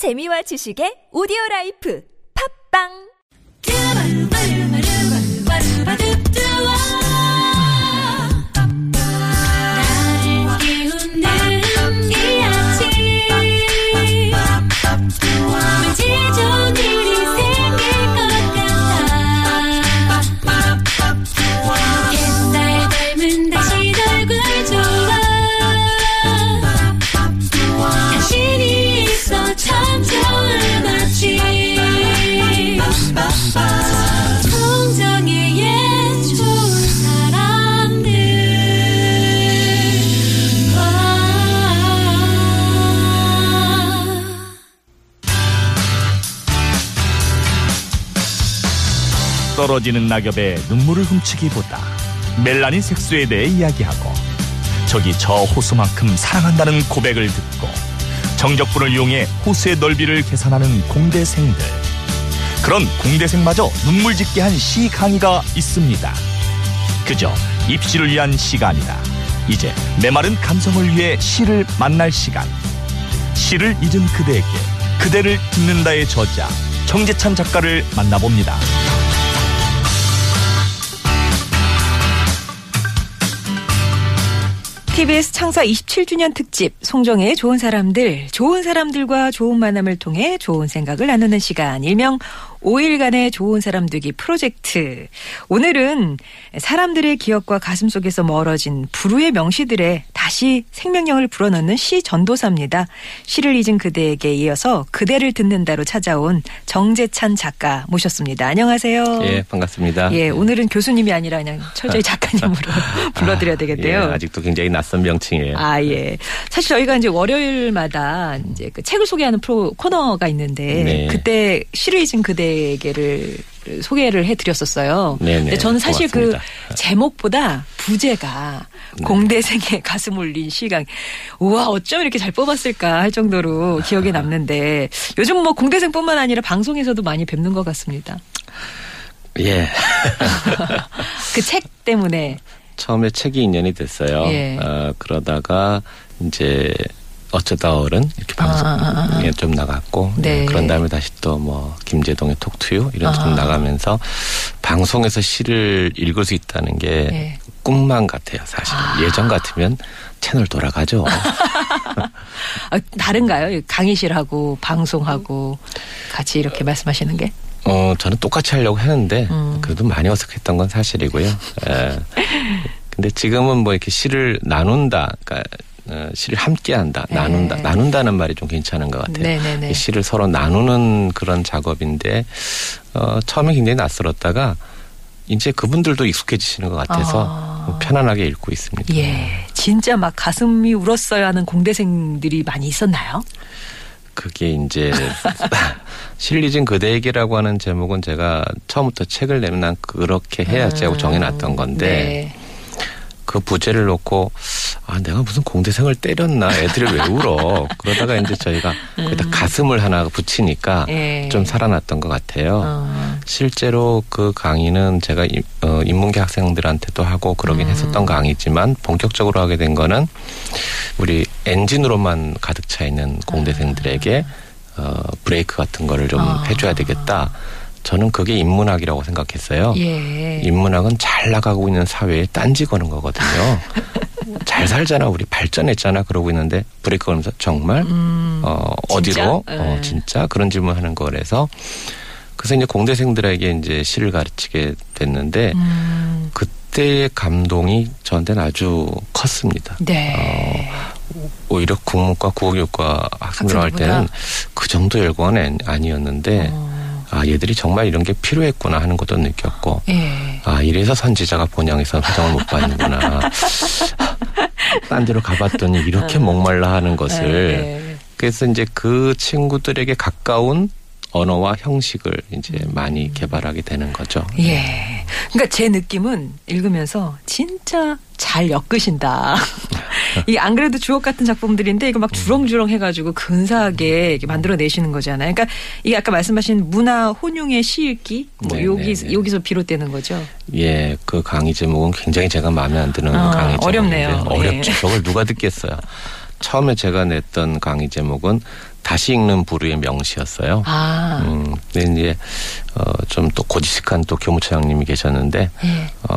재미와 지식의 오디오 라이프. 팝빵 떨어지는 낙엽에 눈물을 훔치기보다 멜라닌 색소에 대해 이야기하고 저기 저 호수만큼 사랑한다는 고백을 듣고 정적분을 이용해 호수의 넓이를 계산하는 공대생들. 그런 공대생마저 눈물 짓게 한 시 강의가 있습니다. 그저 입시를 위한 아니라 이제 메마른 감성을 위해 시를 만날 시간. 시를 잊은 그대에게 그대를 듣는다의 저자 정재찬 작가를 만나봅니다. TBS 창사 27주년 특집 송정의 좋은 사람들 좋은 사람들과 좋은 만남을 통해 좋은 생각을 나누는 시간 일명 5일간의 좋은 사람 되기 프로젝트 오늘은 사람들의 기억과 가슴 속에서 멀어진 불후의 명시들에 다시 생명력을 불어넣는 시 전도사입니다. 시를 잊은 그대에게 이어서 그대를 듣는다로 찾아온 정재찬 작가 모셨습니다. 안녕하세요. 예, 반갑습니다. 예, 오늘은 교수님이 아니라 그냥 철저히 작가님으로 불러드려야 되겠대요. 예, 아직도 굉장히 낯선 명칭이에요. 아, 예. 사실 저희가 이제 월요일마다 이제 그 책을 소개하는 프로 코너가 있는데 네. 그때 시를 잊은 그대 에게를 소개를 해드렸었어요. 네네, 근데 저는 사실 고맙습니다. 그 제목보다 부제가 네. 공대생의 가슴 울린 시강. 우와, 어쩜 이렇게 잘 뽑았을까 할 정도로 기억에 남는데 요즘 뭐 공대생뿐만 아니라 방송에서도 많이 뵙는 것 같습니다. 예. 그 책 때문에. 처음에 책이 인연이 됐어요. 예. 어, 그러다가 이제 어쩌다 어른 이렇게 아, 아, 아, 방송에 아. 좀 나갔고 네. 예, 그런 다음에 다시 또 뭐 김재동의 톡투유 이런 아. 좀 나가면서 방송에서 시를 읽을 수 있다는 게 예. 꿈만 같아요. 사실 아. 은 예전 같으면 채널 돌아가죠. 아, 다른가요? 강의실하고 방송하고 같이 이렇게 말씀하시는 게? 어, 저는 똑같이 하려고 했는데, 음. 그래도 많이 어색했던 건 사실이고요. 예. 근데 지금은 뭐 이렇게 시를 나눈다, 그러니까 어, 시를 함께 한다, 네. 나눈다, 나눈다는 말이 좀 괜찮은 것 같아요. 네네네. 이 시를 서로 나누는 그런 작업인데, 어, 처음에 굉장히 낯설었다가, 이제 그분들도 익숙해지시는 것 같아서 아. 뭐 편안하게 읽고 있습니다. 예. 진짜 막 가슴이 울었어야 하는 공대생들이 많이 있었나요? 그게 이제 실리진 그대에게라고 하는 제목은 제가 처음부터 책을 내면 난 그렇게 해야지 하고 정해놨던 건데 네. 그 부제를 놓고 아 내가 무슨 공대생을 때렸나 애들이 왜 울어 그러다가 이제 저희가 거기다 가슴을 하나 붙이니까 음. 예. 좀 살아났던 것 같아요. 어. 실제로 그 강의는 제가 인- 어, 인문계 학생들한테도 하고 그러긴 음. 했었던 강의지만 본격적으로 하게 된 거는 우리 엔진으로만 가득 차 있는 공대생들에게 어, 브레이크 같은 거를 좀 아. 해줘야 되겠다. 저는 그게 인문학이라고 생각했어요. 예. 인문학은 잘 나가고 있는 사회에 딴지 거는 거거든요. 잘 살잖아, 우리 발전했잖아, 그러고 있는데 브레이크 걸면서 정말 음, 어, 진짜? 어디로? 어, 예. 진짜? 그런 질문 하는 거라서 그래서 이제 공대생들에게 이제 시를 가르치게 됐는데 음, 그때의 감동이 저한테는 아주 컸습니다. 네. 오히려 국문과 국어교육과 학생들 할 학생들보다? 때는 그 정도 열광은 아니었는데 어, 아 얘들이 정말 이런 게 필요했구나 하는 것도 느꼈고 예. 아 이래서 선지자가 본향에서 회장을 못 받는구나. 딴 데로 가봤더니 이렇게 목말라 하는 것을 예. 그래서 이제 그 친구들에게 가까운 언어와 형식을 이제 많이 개발하게 되는 거죠. 예. 그러니까 제 느낌은 읽으면서 진짜 잘 엮으신다. 이안 그래도 주옥 같은 작품들인데 이거 막 주렁주렁 해가지고 근사하게 만들어내시는 거잖아요. 그러니까 이게 아까 말씀하신 문화 혼용의 시읽기 뭐 네, 여기 네, 네. 여기서 비롯되는 거죠. 예, 그 강의 제목은 굉장히 제가 마음에 안 드는 아, 강의 제목인데 어렵네요. 어렵죠. 예. 저걸 누가 듣겠어요. 처음에 제가 냈던 강의 제목은 다시 읽는 부류의 명시였어요. 아, 음, 근데 이제 어, 좀 또 고지식한 또 교무처장님이 계셨는데 예. 어,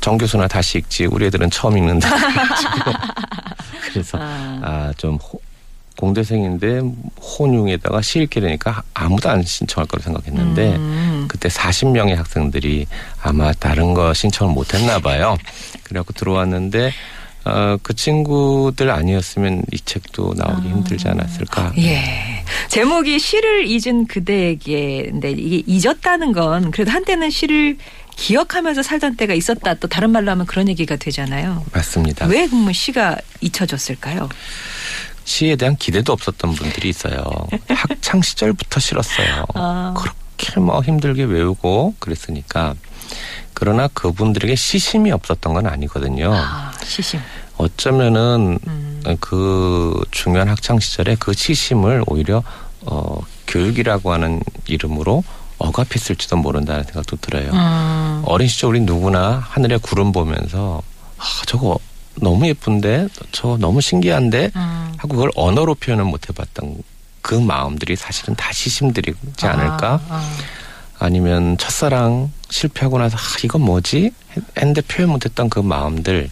정 교수나 다시 읽지 우리 애들은 처음 읽는다. 그래서 아. 아좀 공대생인데 혼용에다가 시 읽게 되니까 아무도 안 신청할 거로 생각했는데 음. 그때 40명의 학생들이 아마 다른 거 신청을 못 했나 봐요. 그래갖고 들어왔는데 어, 그 친구들 아니었으면 이 책도 나오기 힘들지 않았을까. 예. 제목이 시를 잊은 그대에게인데 이게 잊었다는 건 그래도 한때는 시를 기억하면서 살던 때가 있었다. 또 다른 말로 하면 그런 얘기가 되잖아요. 맞습니다. 왜 그러면 시가 잊혀졌을까요? 시에 대한 기대도 없었던 분들이 있어요. 학창 시절부터 싫었어요. 아. 그렇게 뭐 힘들게 외우고 그랬으니까. 그러나 그분들에게 시심이 없었던 건 아니거든요. 아, 시심. 어쩌면은 음. 그 중요한 학창 시절에 그 시심을 오히려 어 교육이라고 하는 이름으로 억압했을지도 모른다는 생각도 들어요. 음. 어린 시절 우리 누구나 하늘에 구름 보면서 아 저거 너무 예쁜데 저 너무 신기한데 음. 하고 그걸 언어로 표현을 못 해봤던 그 마음들이 사실은 다 시심들이지 않을까? 아, 아. 아니면 첫사랑 실패하고 나서 아, 이건 뭐지? 했는데 표현 못했던 그 마음들.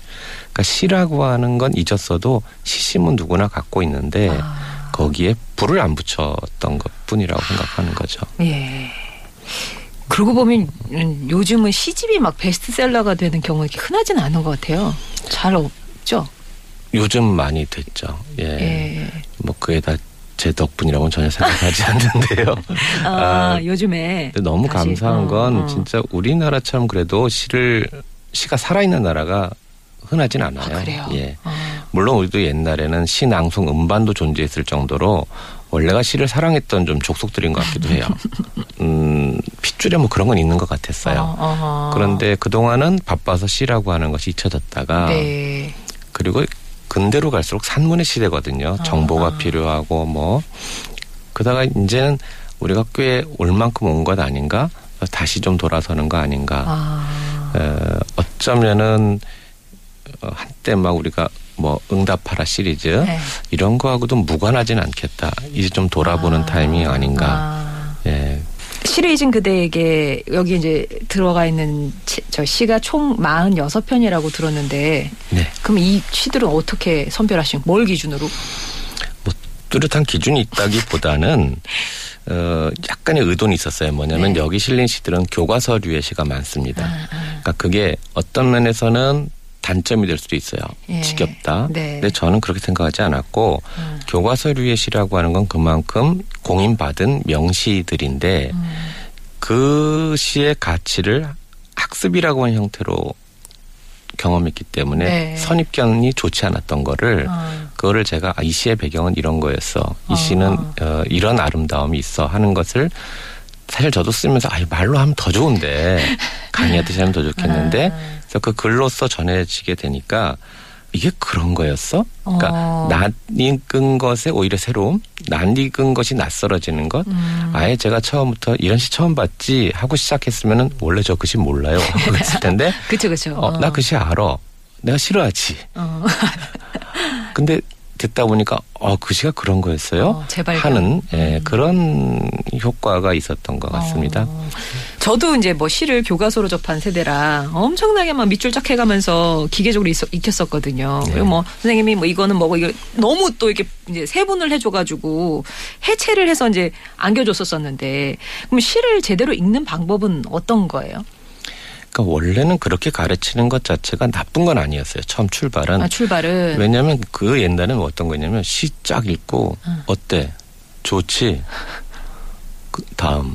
그러니까 시라고 하는 건 잊었어도 시심은 누구나 갖고 있는데 아. 거기에 불을 안 붙였던 것 뿐이라고 생각하는 거죠. 예. 그러고 보면 음, 요즘은 시집이 막 베스트셀러가 되는 경우가 이렇게 흔하진 않은 것 같아요. 잘 없죠. 요즘 많이 됐죠. 예. 예. 뭐 그게 다 제 덕분이라고는 전혀 생각하지 않는데요. 아, 아, 요즘에 너무 다시, 감사한 어, 건 어. 진짜 우리나라처럼 그래도 시를 시가 살아있는 나라가 흔하진 않아요. 아, 그래요. 예. 어. 물론 우리도 옛날에는 시 낭송 음반도 존재했을 정도로 원래가 시를 사랑했던 좀 족속들인 것 같기도 해요. 음, 핏줄에 뭐 그런 건 있는 것 같았어요. 어, 어. 그런데 그동안은 바빠서 시라고 하는 것이 잊혀졌다가 네. 그리고 근대로 갈수록 산문의 시대거든요. 아, 정보가 아. 필요하고 뭐 그러다가 이제는 우리가 꽤 올 만큼 온 것 아닌가? 다시 좀 돌아서는 거 아닌가? 아. 에, 어쩌면은 어, 한때 막 우리가 뭐 응답하라 시리즈 네. 이런 거하고도 무관하진 않겠다. 이제 좀 돌아보는 아. 타이밍 아닌가. 아. 예. 잊은 그대에게 여기 이제 들어가 있는 치- 저 시가 총 46편이라고 들었는데 네. 그럼 이 시들은 어떻게 선별하신 뭘 기준으로? 뭐 뚜렷한 기준이 있다기보다는 어 약간의 의도는 있었어요. 뭐냐면 네. 여기 실린 시들은 교과서류의 시가 많습니다. 아, 그러니까 그게 어떤 면에서는 단점이 될 수도 있어요. 예. 지겹다. 네. 근데 저는 그렇게 생각하지 않았고 음. 교과서류의 시라고 하는 건 그만큼 공인받은 명시들인데 음. 그 시의 가치를 학습이라고 하는 형태로 경험했기 때문에 네. 선입견이 좋지 않았던 거를 아. 그거를 제가 아, 이 시의 배경은 이런 거였어. 이 어. 시는 어, 이런 아름다움이 있어 하는 것을 사실 저도 쓰면서 아 말로 하면 더 좋은데 강의하듯이 하면 더 좋겠는데 아. 그래서 그 글로써 전해지게 되니까 이게 그런 거였어? 그러니까 어. 낯 익은 것에 오히려 새로움, 낯 익은 것이 낯설어지는 것. 음. 아예 제가 처음부터 이런 시 처음 봤지 하고 시작했으면은 원래 저그시 몰라요. 그랬을 텐데 그쵸 그쵸. 어, 나그시 알아. 내가 싫어하지. 어. 근데 듣다 보니까 어, 그 시가 그런 거였어요? 어. 하는 예, 그런 효과가 있었던 것 같습니다. 어. 저도 이제 뭐 시를 교과서로 접한 세대라 엄청나게 막 밑줄 쫙 해가면서 기계적으로 있, 익혔었거든요. 네. 그리고 뭐 선생님이 뭐 이거는 뭐고 이거 너무 또 이렇게 이제 세분을 해줘가지고 해체를 해서 이제 안겨줬었었는데 그럼 시를 제대로 읽는 방법은 어떤 거예요? 그러니까 원래는 그렇게 가르치는 것 자체가 나쁜 건 아니었어요. 처음 출발은. 아, 출발은 왜냐하면 그 옛날에는 어떤 거냐면 시 쫙 읽고 응. 어때 좋지 그 다음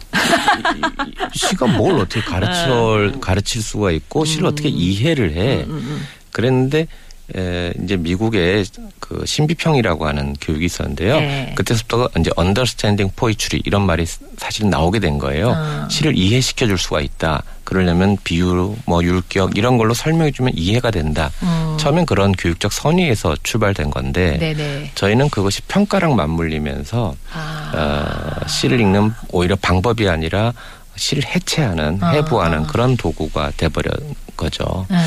시가 뭘 어떻게 가르쳐 가르칠 수가 있고 시를 어떻게 이해를 해 음, 음. 그랬는데 에, 이제 미국에 그 신비평이라고 하는 교육이 있었는데요. 네. 그때부터 이제 understanding poetry 이런 말이 사실 나오게 된 거예요. 아. 시를 이해시켜 줄 수가 있다. 그러려면 비유, 뭐 율격 이런 걸로 설명해 주면 이해가 된다. 음. 처음엔 그런 교육적 선의에서 출발된 건데 네네. 저희는 그것이 평가랑 맞물리면서 아. 어, 시를 읽는 오히려 방법이 아니라 시를 해체하는 아. 해부하는 그런 도구가 돼버린 거죠. 음.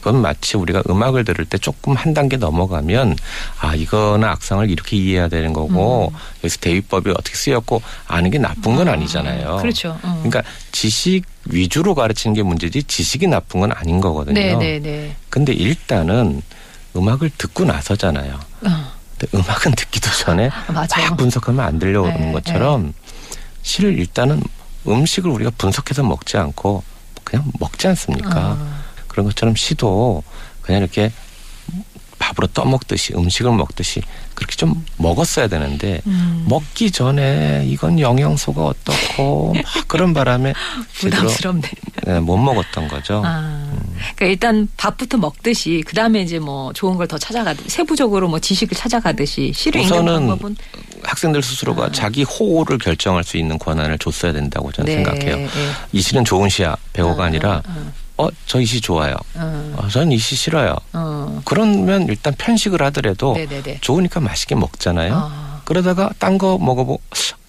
그건 마치 우리가 음악을 들을 때 조금 한 단계 넘어가면 아 이거는 악상을 이렇게 이해해야 되는 거고 여기서 대위법이 어떻게 쓰였고 아는 게 나쁜 건 아니잖아요. 그렇죠. 어. 그러니까 지식 위주로 가르치는 게 문제지 지식이 나쁜 건 아닌 거거든요. 네, 네, 네. 근데 일단은 음악을 듣고 나서잖아요. 어. 근데 음악은 듣기도 전에 맞아요. 막 분석하면 안 들려오는 네, 것처럼 시를 일단은 음식을 우리가 분석해서 먹지 않고 그냥 먹지 않습니까? 어. 그런 것처럼 시도 그냥 이렇게 밥으로 떠먹듯이 음식을 먹듯이 그렇게 좀 먹었어야 되는데 음. 먹기 전에 이건 영양소가 어떻고 막 그런 바람에 부담스럽네. 네, 못 먹었던 거죠. 아, 그러니까 일단 밥부터 먹듯이 그 다음에 이제 뭐 좋은 걸 더 찾아가듯 세부적으로 뭐 지식을 찾아가듯이 시를 읽는 방법은 학생들 스스로가 자기 호를 결정할 수 있는 권한을 줬어야 된다고 저는 네, 생각해요. 네. 이 시는 좋은 시야 배우가 어, 아니라 어, 어저 이 시 좋아요. 어, 어, 전 이 시 싫어요. 어. 그러면 일단 편식을 하더라도 네네네. 좋으니까 맛있게 먹잖아요. 아. 그러다가 딴 거 먹어보고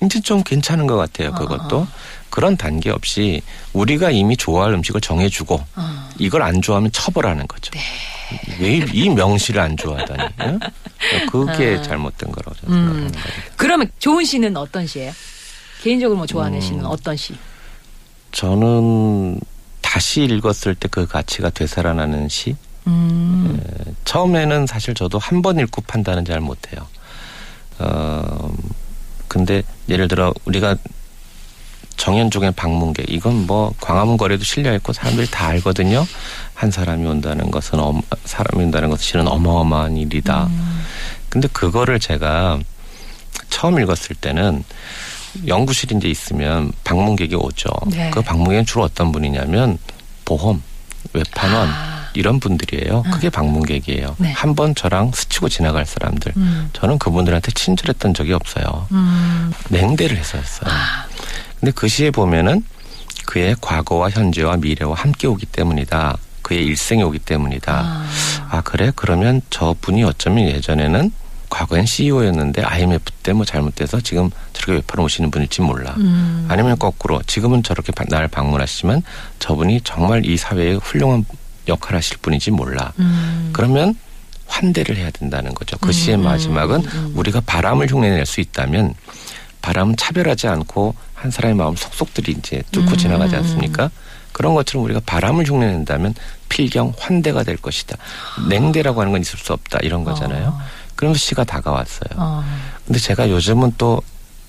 이제 좀 괜찮은 것 같아요. 어, 그것도 어. 그런 단계 없이 우리가 이미 좋아할 음식을 정해주고 어. 이걸 안 좋아하면 처벌하는 거죠. 네. 왜 이 명시를 안 좋아하다니? 응? 그게 아. 잘못된 거라고 저는 음. 생각하는 겁니다. 그러면 좋은 시는 어떤 시예요? 개인적으로 뭐 좋아하는 음. 시는 어떤 시? 저는 다시 읽었을 때 그 가치가 되살아나는 시. 음. 처음에는 사실 저도 한 번 읽고 판단은 잘 못해요. 어, 근데 예를 들어 우리가 정현종의 방문객 이건 뭐 광화문 거리에도 실려 있고 사람들이 다 알거든요. 한 사람이 온다는 것은 엄, 사람이 온다는 것은 실은 어마어마한 일이다. 음. 근데 그거를 제가 처음 읽었을 때는 연구실이 이제 있으면 방문객이 오죠. 네. 그 방문객은 주로 어떤 분이냐면 보험, 외판원 아. 이런 분들이에요. 그게 방문객이에요. 네. 한번 저랑 스치고 지나갈 사람들. 음. 저는 그분들한테 친절했던 적이 없어요. 음. 냉대를 했었어요. 아. 근데 그 시에 보면은 그의 과거와 현재와 미래와 함께 오기 때문이다. 그의 일생이 오기 때문이다. 아. 아 그래? 그러면 저분이 어쩌면 예전에는 과거엔 CEO였는데 IMF 때 뭐 잘못돼서 지금 저렇게 외파로 오시는 분일지 몰라. 음. 아니면 거꾸로 지금은 저렇게 바- 나를 방문하시지만 저분이 정말 이 사회에 훌륭한 역할 하실 분인지 몰라. 음. 그러면 환대를 해야 된다는 거죠. 그 시의 음, 마지막은 음. 우리가 바람을 흉내낼 수 있다면 바람은 차별하지 않고 한 사람의 마음 속속들이 이제 뚫고 음, 지나가지 않습니까? 그런 것처럼 우리가 바람을 흉내낸다면 필경 환대가 될 것이다. 냉대라고 하는 건 있을 수 없다. 이런 거잖아요. 어. 그러면서 시가 다가왔어요. 어. 근데 제가 요즘은 또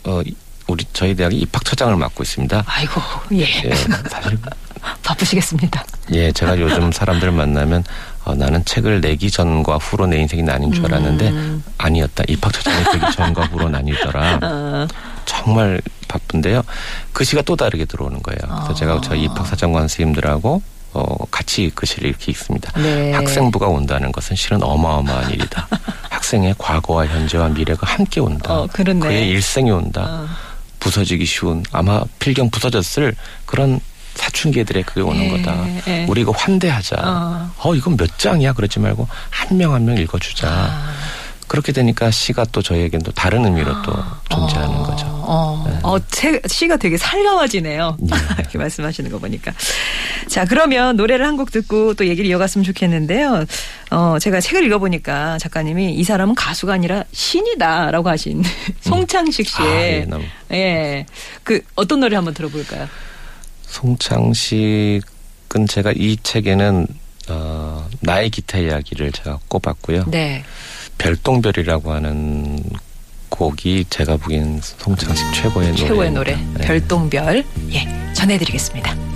어, 이- 우리 저희 대학이 입학처장을 맡고 있습니다. 아이고 예. 예, 사실 바쁘시겠습니다. 예, 제가 요즘 사람들 만나면 어, 나는 책을 내기 전과 후로 내 인생이 나뉜 줄 알았는데 음. 아니었다. 입학처장이 되기 전과 후로 나뉘더라. 어. 정말 그 시가 또 다르게 들어오는 거예요. 그래서 아. 제가 저희 입학사정관 선생님들하고 어, 같이 그 시를 이렇게 읽습니다. 네. 학생부가 온다는 것은 실은 어마어마한 일이다. 학생의 과거와 현재와 미래가 함께 온다. 어. 그의 일생이 온다. 어. 부서지기 쉬운 아마 필경 부서졌을 그런 사춘기들의 그게 오는 예, 거다. 예. 우리 이거 환대하자. 어. 어. 이건 몇 장이야 그러지 말고 한 명 한명 읽어주자. 아. 그렇게 되니까 시가 또 저희에겐 또 다른 의미로 또 존재하는 어, 거죠. 어, 어, 책, 시가 되게 살가워지네요. 네. 이렇게 말씀하시는 거 보니까. 자, 그러면 노래를 한 곡 듣고 또 얘기를 이어갔으면 좋겠는데요. 어, 제가 책을 읽어보니까 작가님이 이 사람은 가수가 아니라 신이다라고 하신 송창식 아, 예, 씨의. 예. 그 어떤 노래 한번 들어볼까요? 송창식은 제가 이 책에는 어, 나의 기타 이야기를 제가 꼽았고요. 네. 별똥별이라고 하는 곡이 제가 보기엔 송창식 최고의 노래. 최고의 노래. 네. 별똥별. 예. 전해드리겠습니다.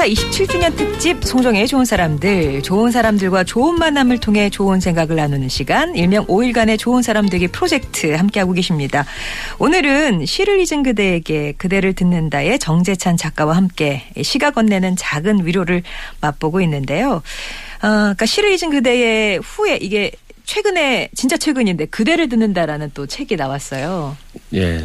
창사 27주년 특집 송정의 좋은 사람들 좋은 사람들과 좋은 만남을 통해 좋은 생각을 나누는 시간 일명 5일간의 좋은 사람 되기 프로젝트 함께하고 계십니다. 오늘은 시를 잊은 그대에게 그대를 듣는다의 정재찬 작가와 함께 시가 건네는 작은 위로를 맛보고 있는데요. 어, 그러니까 시를 잊은 그대의 후에 이게 최근에 진짜 최근인데 그대를 듣는다라는 또 책이 나왔어요. 예.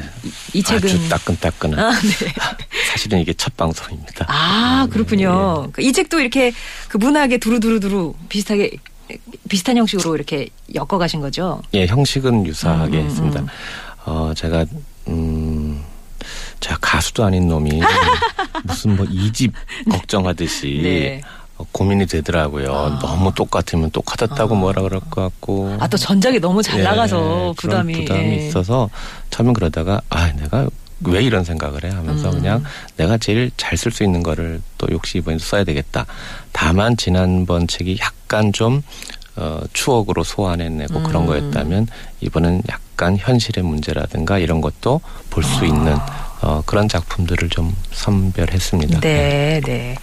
이 책은 아주 따끈따끈한. 아, 네. 사실은 이게 첫 방송입니다. 아, 그렇군요. 이 책도 이렇게 그 문학에 두루두루두루 비슷하게 비슷한 형식으로 이렇게 엮어 가신 거죠. 예, 형식은 유사하게 음, 음, 했습니다. 음. 어, 제가, 음, 제가 가수도 아닌 놈이 무슨 뭐 이집 걱정하듯이 네. 어, 고민이 되더라고요. 너무 똑같으면 똑같았다고 뭐라 그럴 것 같고. 아, 또 전작이 너무 잘 예, 나가서 그런 부담이 부담이 예. 있어서 처음엔 그러다가 아 내가 왜 이런 생각을 해 하면서 음. 그냥 내가 제일 잘 쓸 수 있는 거를 또 역시 이번에 써야 되겠다. 다만 지난번 책이 약간 좀 어, 추억으로 소환해내고 그런 음. 거였다면 이번엔 약간 현실의 문제라든가 이런 것도 볼수 아. 있는 어, 그런 작품들을 좀 선별했습니다. 네, 네.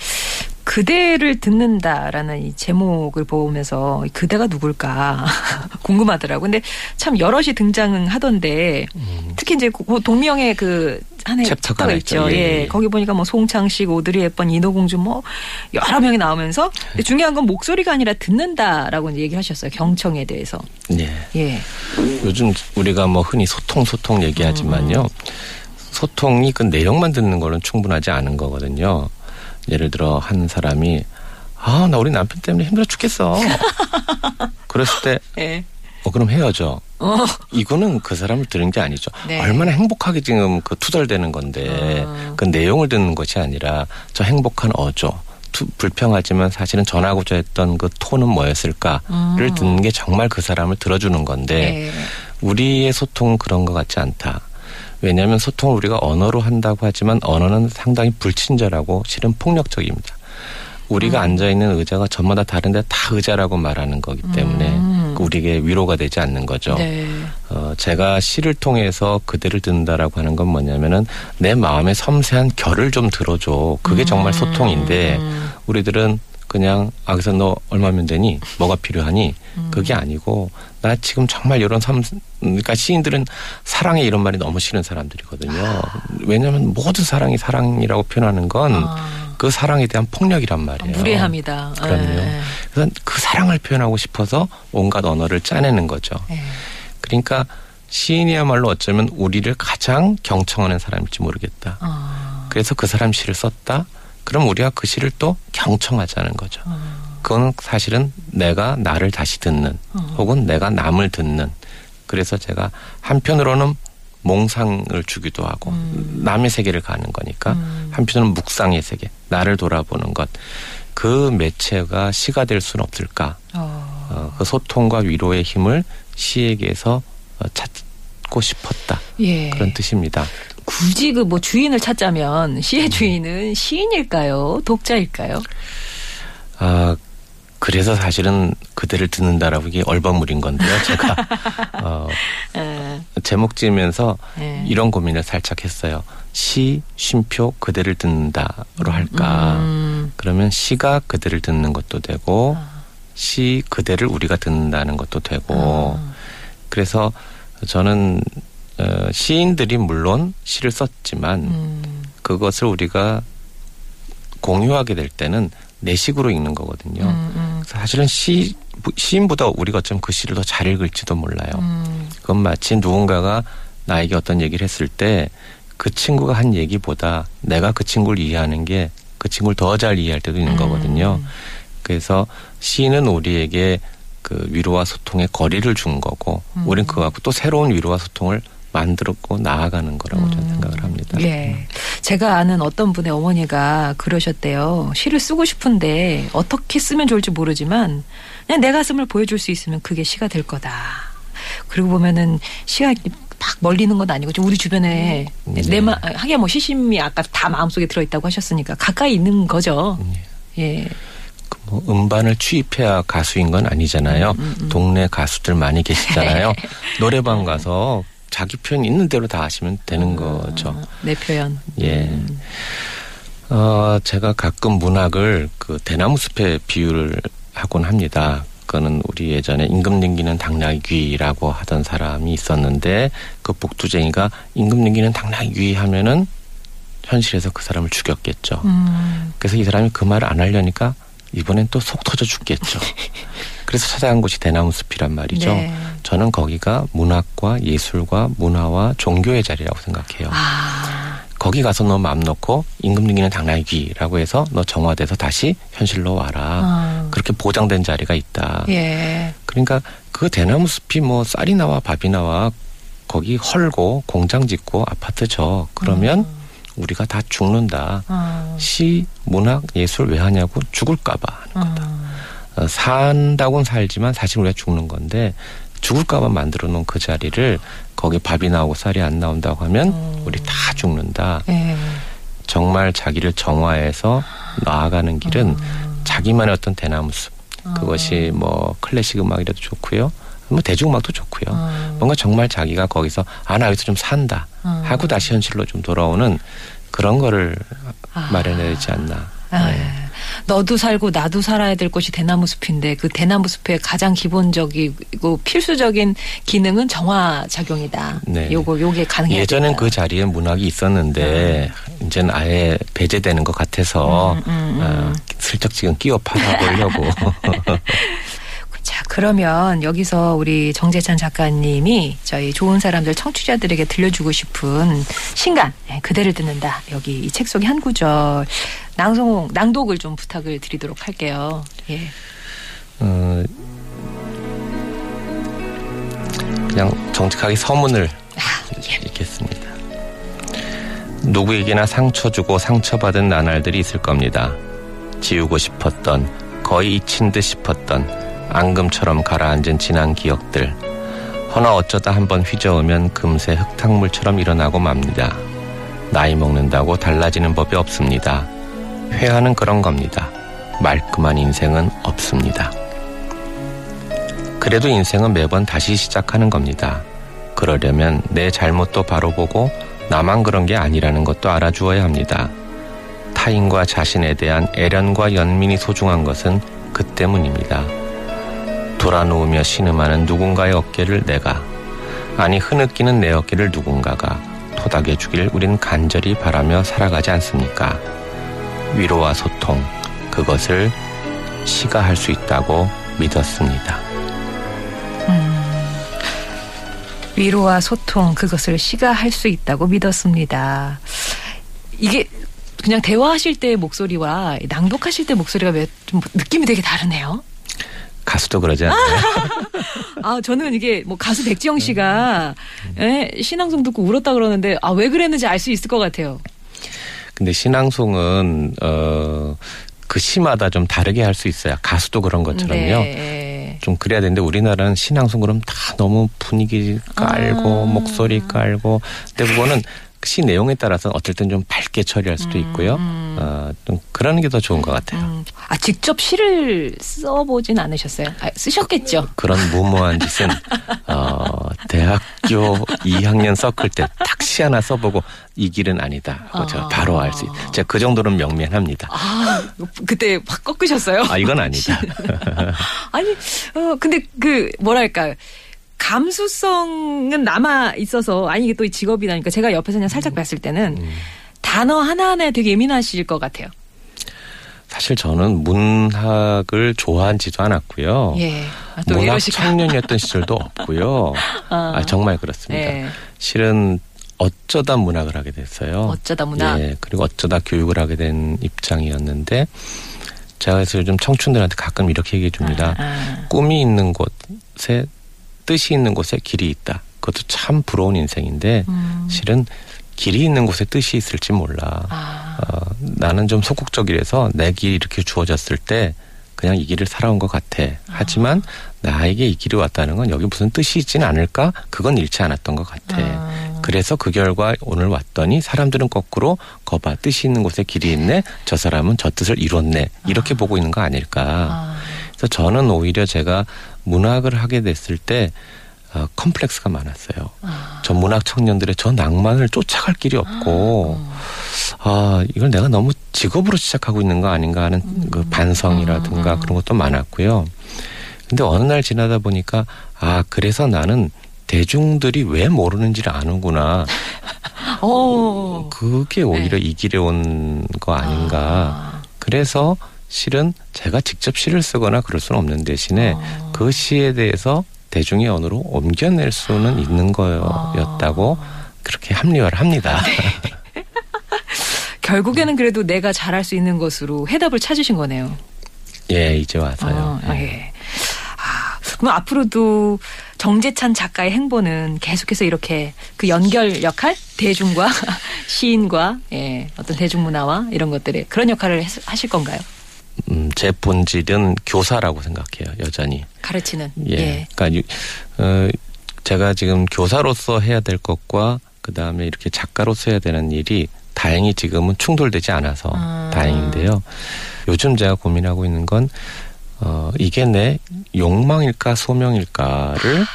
그대를 듣는다라는 이 제목을 보면서 이 그대가 누굴까 궁금하더라고. 근데 참 여럿이 등장하던데 특히 이제 그 동명의 그 한해 음. 챕터가 있죠. 예, 예, 예. 거기 보니까 뭐 송창식, 오드리 헵번, 인어공주 뭐 여러 명이 나오면서 근데 중요한 건 목소리가 아니라 듣는다라고 이제 얘기를 하셨어요. 경청에 대해서. 예. 예. 요즘 우리가 뭐 흔히 소통 소통 얘기하지만요. 소통이 그 내용만 듣는 거는 충분하지 않은 거거든요. 예를 들어 한 사람이 아, 나 우리 남편 때문에 힘들어 죽겠어. 그랬을 때 예. 어, 그럼 헤어져. 어. 이거는 그 사람을 들은 게 아니죠. 네. 얼마나 행복하게 지금 그 투덜대는 건데 어. 그 내용을 듣는 것이 아니라 저 행복한 어조. 투- 불평하지만 사실은 전하고자 했던 그 톤은 뭐였을까를 음. 듣는 게 정말 그 사람을 들어주는 건데 예. 우리의 소통은 그런 것 같지 않다. 왜냐하면 소통을 우리가 언어로 한다고 하지만 언어는 상당히 불친절하고 실은 폭력적입니다. 우리가 음. 앉아 있는 의자가 저마다 다른데 다 의자라고 말하는 거기 때문에 음. 우리에게 위로가 되지 않는 거죠. 네. 어, 제가 시를 통해서 그대를 듣는다라고 하는 건 뭐냐면은 내 마음의 섬세한 결을 좀 들어줘. 그게 정말 소통인데 음. 우리들은 그냥 아 그래서 너 얼마면 되니 뭐가 필요하니 그게 아니고 나 지금 정말 이런 삶 그러니까 시인들은 사랑에 이런 말이 너무 싫은 사람들이거든요 왜냐하면 모든 사랑이 사랑이라고 표현하는 건그 아. 사랑에 대한 폭력이란 말이에요 무례합니다. 그럼요 예. 그래서 그 사랑을 표현하고 싶어서 온갖 언어를 짜내는 거죠 예. 그러니까 시인이야말로 어쩌면 우리를 가장 경청하는 사람일지 모르겠다 아. 그래서 그 사람 시를 썼다. 그럼 우리가 그 시를 또 경청하자는 거죠. 그건 사실은 내가 나를 다시 듣는 혹은 내가 남을 듣는 그래서 제가 한편으로는 몽상을 주기도 하고 남의 세계를 가는 거니까 한편으로는 묵상의 세계 나를 돌아보는 것 그 매체가 시가 될 수는 없을까 어. 어, 그 소통과 위로의 힘을 시에게서 어, 찾고 싶었다 예. 그런 뜻입니다. 굳이 그 뭐 주인을 찾자면 시의 주인은 시인일까요? 독자일까요? 아, 그래서 사실은 그대를 듣는다라고 이게 얼버무린 건데요. 제가 어, 예. 제목 지으면서 예. 이런 고민을 살짝 했어요. 시, 쉼표, 그대를 듣는다로 할까. 음. 그러면 시가 그대를 듣는 것도 되고 시 그대를 우리가 듣는다는 것도 되고 아. 그래서 저는 어, 시인들이 물론 시를 썼지만 음. 그것을 우리가 공유하게 될 때는 내 식으로 읽는 거거든요. 음, 음, 사실은 시, 시인보다 우리가 어쩌면 그 시를 더 잘 읽을지도 몰라요. 음. 그건 마치 누군가가 나에게 어떤 얘기를 했을 때 그 친구가 한 얘기보다 내가 그 친구를 이해하는 게 그 친구를 더 잘 이해할 때도 있는 음. 거거든요. 그래서 시는 우리에게 그 위로와 소통의 거리를 준 거고 음. 우린 그거 갖고 또 새로운 위로와 소통을 만들었고 나아가는 거라고 저는 생각을 합니다. 음. 예. 제가 아는 어떤 분의 어머니가 그러셨대요. 시를 쓰고 싶은데 어떻게 쓰면 좋을지 모르지만 그냥 내 가슴을 보여줄 수 있으면 그게 시가 될 거다. 그리고 보면은 시가 막 멀리 있는 건 아니고 좀 우리 주변에 네. 내 마, 하기야 뭐 시심이 아까 다 마음속에 들어있다고 하셨으니까 가까이 있는 거죠. 예. 그뭐 음반을 취입해야 가수인 건 아니잖아요. 음, 동네 가수들 많이 계시잖아요. 노래방 가서 자기 표현 있는 대로 다 하시면 되는 거죠. 내 표현. 예. 어, 제가 가끔 문학을 그 대나무 숲에 비유를 하곤 합니다. 그거는 우리 예전에 임금 능기는 당나귀라고 하던 사람이 있었는데 그 복두쟁이가 임금 능기는 당나귀 하면은 현실에서 그 사람을 죽였겠죠. 음. 그래서 이 사람이 그 말을 안 하려니까 이번엔 또 속 터져 죽겠죠. 그래서 찾아간 곳이 대나무 숲이란 말이죠. 네. 저는 거기가 문학과 예술과 문화와 종교의 자리라고 생각해요. 아, 거기 가서 너 마음 놓고 임금님기는 당나귀라고 해서 너 정화돼서 다시 현실로 와라. 아. 그렇게 보장된 자리가 있다. 예. 그러니까 그 대나무 숲이 뭐 쌀이 나와 밥이 나와 거기 헐고 공장 짓고 아파트 져 그러면 우리가 다 죽는다. 아, 시, 문학, 예술 왜 하냐고 죽을까봐 하는 거다. 아. 어, 산다고는 살지만 사실 우리가 죽는 건데 죽을까봐 만들어 놓은 그 자리를 거기 밥이 나오고 쌀이 안 나온다고 하면 어. 우리 다 죽는다. 예. 정말 자기를 정화해서 나아가는 길은 자기만의 어떤 대나무 숲. 그것이 뭐 클래식 음악이라도 좋고요. 뭐 대중음악도 좋고요. 어. 뭔가 정말 자기가 거기서 아 나 여기서 좀 산다 어. 하고 다시 현실로 좀 돌아오는 그런 거를 아. 마련해야 되지 않나. 아, 네. 너도 살고 나도 살아야 될 곳이 대나무 숲인데 그 대나무 숲의 가장 기본적이고 필수적인 기능은 정화 작용이다. 네. 요거 요게 가능해야 예전엔. 그 자리에 문학이 있었는데 이제는 아예 배제되는 것 같아서 음, 음, 음. 어, 슬쩍 지금 끼워 팔아보려고 자, 그러면 여기서 우리 정재찬 작가님이 저희 좋은 사람들 청취자들에게 들려주고 싶은 신간, 네, 그대를 듣는다. 여기 이 책 속의 한 구절, 낭송, 낭독을 좀 부탁을 드리도록 할게요. 예. 어, 그냥 정직하게 서문을 읽겠습니다. 누구에게나 상처 주고 상처받은 나날들이 있을 겁니다. 지우고 싶었던, 거의 잊힌 듯 싶었던, 앙금처럼 가라앉은 지난 기억들. 허나 어쩌다 한번 휘저으면 금세 흙탕물처럼 일어나고 맙니다. 나이 먹는다고 달라지는 법이 없습니다. 회화는 그런 겁니다. 말끔한 인생은 없습니다. 그래도 인생은 매번 다시 시작하는 겁니다. 그러려면 내 잘못도 바로 보고 나만 그런 게 아니라는 것도 알아주어야 합니다. 타인과 자신에 대한 애련과 연민이 소중한 것은 그 때문입니다. 돌아 누우며 신음하는 누군가의 어깨를 내가 아니 흐느끼는 내 어깨를 누군가가 토닥여 주길 우린 간절히 바라며 살아가지 않습니까? 위로와 소통 그것을 시가 할 수 있다고 믿었습니다. 위로와 소통, 그것을 시가 할 수 있다고 믿었습니다. 이게 그냥 대화하실 때의 목소리와 낭독하실 때 목소리가 왜좀 느낌이 되게 다르네요. 가수도 그러지 않나요? 아, 저는 이게 뭐 가수 백지영 씨가 예, 신앙송 듣고 울었다 그러는데 아, 왜 그랬는지 알 수 있을 것 같아요. 근데 신앙송은 어, 그 시마다 좀 다르게 할 수 있어요. 가수도 그런 것처럼요. 네. 좀 그래야 되는데 우리나라는 신앙송 그럼 다 너무 분위기 깔고 아. 목소리 깔고 근데 그거는 시 내용에 따라서 어떨 땐 좀 밝게 처리할 수도 있고요. 어, 좀 그러는 게 더 좋은 것 같아요. 음, 아, 직접 시를 써보진 않으셨어요? 아, 쓰셨겠죠? 그런 무모한 짓은 어, 대학교 2학년 서클 때 딱 시 하나 써보고 이 길은 아니다 하고 제가 아. 바로 알 수 있어요. 제가 그 정도는 명면합니다. 아, 그때 확 꺾으셨어요? 아 이건 아니다. 아니, 어, 근데 그, 뭐랄까. 감수성은 남아 있어서, 아니, 이게 또 직업이라니까 제가 옆에서 그냥 살짝 봤을 때는 음. 단어 하나하나에 되게 예민하실 것 같아요. 사실 저는 문학을 좋아하지도 않았고요. 예. 아, 또 문학 이러시까. 청년이었던 시절도 없고요. 아. 아, 정말 그렇습니다. 예. 실은 어쩌다 문학을 하게 됐어요. 어쩌다 문학. 예, 그리고 어쩌다 교육을 하게 된 입장이었는데 제가 그래서 요즘 청춘들한테 가끔 이렇게 얘기해 줍니다. 아, 아. 꿈이 있는 곳에 뜻이 있는 곳에 길이 있다. 그것도 참 부러운 인생인데 음. 실은 길이 있는 곳에 뜻이 있을지 몰라. 아. 어, 나는 좀 소극적이라서 내 길이 이렇게 주어졌을 때 그냥 이 길을 살아온 것 같아. 하지만 나에게 이 길이 왔다는 건 여기 무슨 뜻이 있지는 않을까? 그건 잃지 않았던 것 같아. 아. 그래서 그 결과 오늘 왔더니 사람들은 거꾸로 거봐 뜻이 있는 곳에 길이 있네. 저 사람은 저 뜻을 이뤘네. 이렇게 보고 있는 거 아닐까? 아. 그래서 저는 오히려 제가 문학을 하게 됐을 때 어, 컴플렉스가 많았어요. 아. 저 문학 청년들의 저 낭만을 쫓아갈 길이 없고 어. 아 이걸 내가 너무 직업으로 시작하고 있는 거 아닌가 하는 음. 그 반성이라든가 그런 것도 많았고요. 근데 어느 날 지나다 보니까 아 그래서 나는 대중들이 왜 모르는지를 아는구나. 어. 그게 오히려 이 길에 온 거 아닌가. 아. 그래서 실은 제가 직접 시를 쓰거나 그럴 수는 없는 대신에 어. 그 시에 대해서 대중의 언어로 옮겨낼 수는 있는 거였다고 그렇게 합리화를 합니다. 결국에는 그래도 내가 잘할 수 있는 것으로 해답을 찾으신 거네요. 예, 이제 와서요. 아, 예. 아, 그럼 앞으로도 정재찬 작가의 행보는 계속해서 이렇게 그 연결 역할 대중과 시인과 예, 어떤 대중문화와 이런 것들의 그런 역할을 했- 하실 건가요? 음, 제 본질은 교사라고 생각해요, 여전히. 가르치는 예. 그러니까 유- 어, 제가 지금 교사로서 해야 될 것과 그 다음에 이렇게 작가로서 해야 되는 일이 다행히 지금은 충돌되지 않아서 아. 다행인데요. 요즘 제가 고민하고 있는 건 어, 이게 내 욕망일까 소명일까를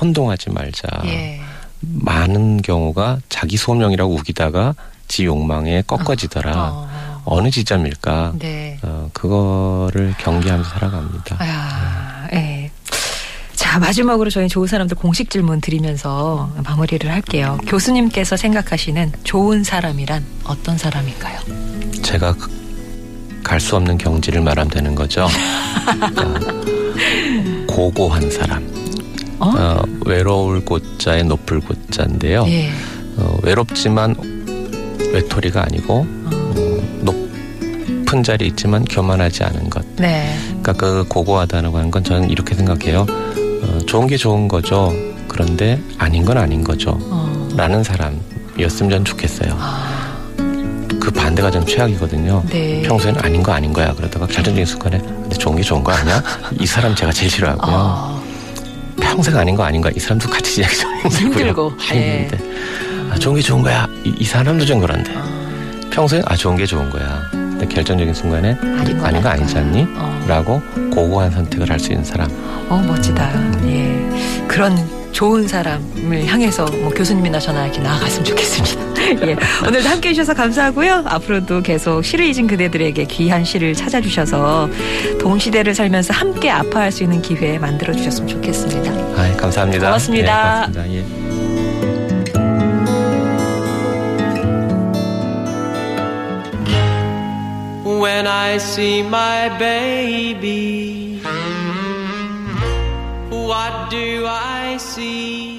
혼동하지 말자. 예. 많은 경우가 자기 소명이라고 우기다가 지 욕망에 꺾어지더라. 어, 어 느 지점일까? 네. 어, 그거를 경계하면서 살아갑니다. 아, 예. 자, 마지막으로 저희 좋은 사람들 공식 질문 드리면서 마무리를 할게요. 교수님께서 생각하시는 좋은 사람이란 어떤 사람인가요? 제가 갈 수 없는 경지를 말하면 되는 거죠. 그러니까 고고한 사람. 어? 어, 외로울 고자의 높을 고자인데요. 예. 어, 외롭지만 외톨이가 아니고 어, 높은 자리에 있지만 교만하지 않은 것. 네. 그러니까 그 고고하다는 하는 건 저는 이렇게 생각해요. 어, 좋은 게 좋은 거죠. 그런데 아닌 건 아닌 거죠. 어. 라는 사람이었으면 전 좋겠어요. 아, 그 반대가 좀 최악이거든요. 네. 평소에는 아닌 거 아닌 거야. 그러다가 결정적인 순간에 근데 좋은 게 좋은 거 아니야? 이 사람 제가 제일 싫어하고요. 어. 평생 아닌 거 아닌 거야. 이 사람도 같이 지내기 좀. 힘들고, 예. 힘든데. 아, 좋은 게 좋은 거야. 이, 이 사람도 좀 그런데. 평소에 아 좋은 게 좋은 거야. 근데 결정적인 순간에 아닌 거 아니지. 않니? 어. 라고 고고한 선택을 할 수 있는 사람. 어, 멋지다. 예. 그런 좋은 사람을 향해서 뭐 교수님이나 저나 이렇게 나아갔으면 좋겠습니다. 예. 오늘도 함께 해주셔서 감사하고요. 앞으로도 계속 시를 잊은 그대들에게 귀한 시를 찾아주셔서 동시대를 살면서 함께 아파할 수 있는 기회 만들어주셨으면 좋겠습니다. 아, 감사합니다. 고맙습니다. 예, 고맙습니다. 예. When I see my baby, what do I see?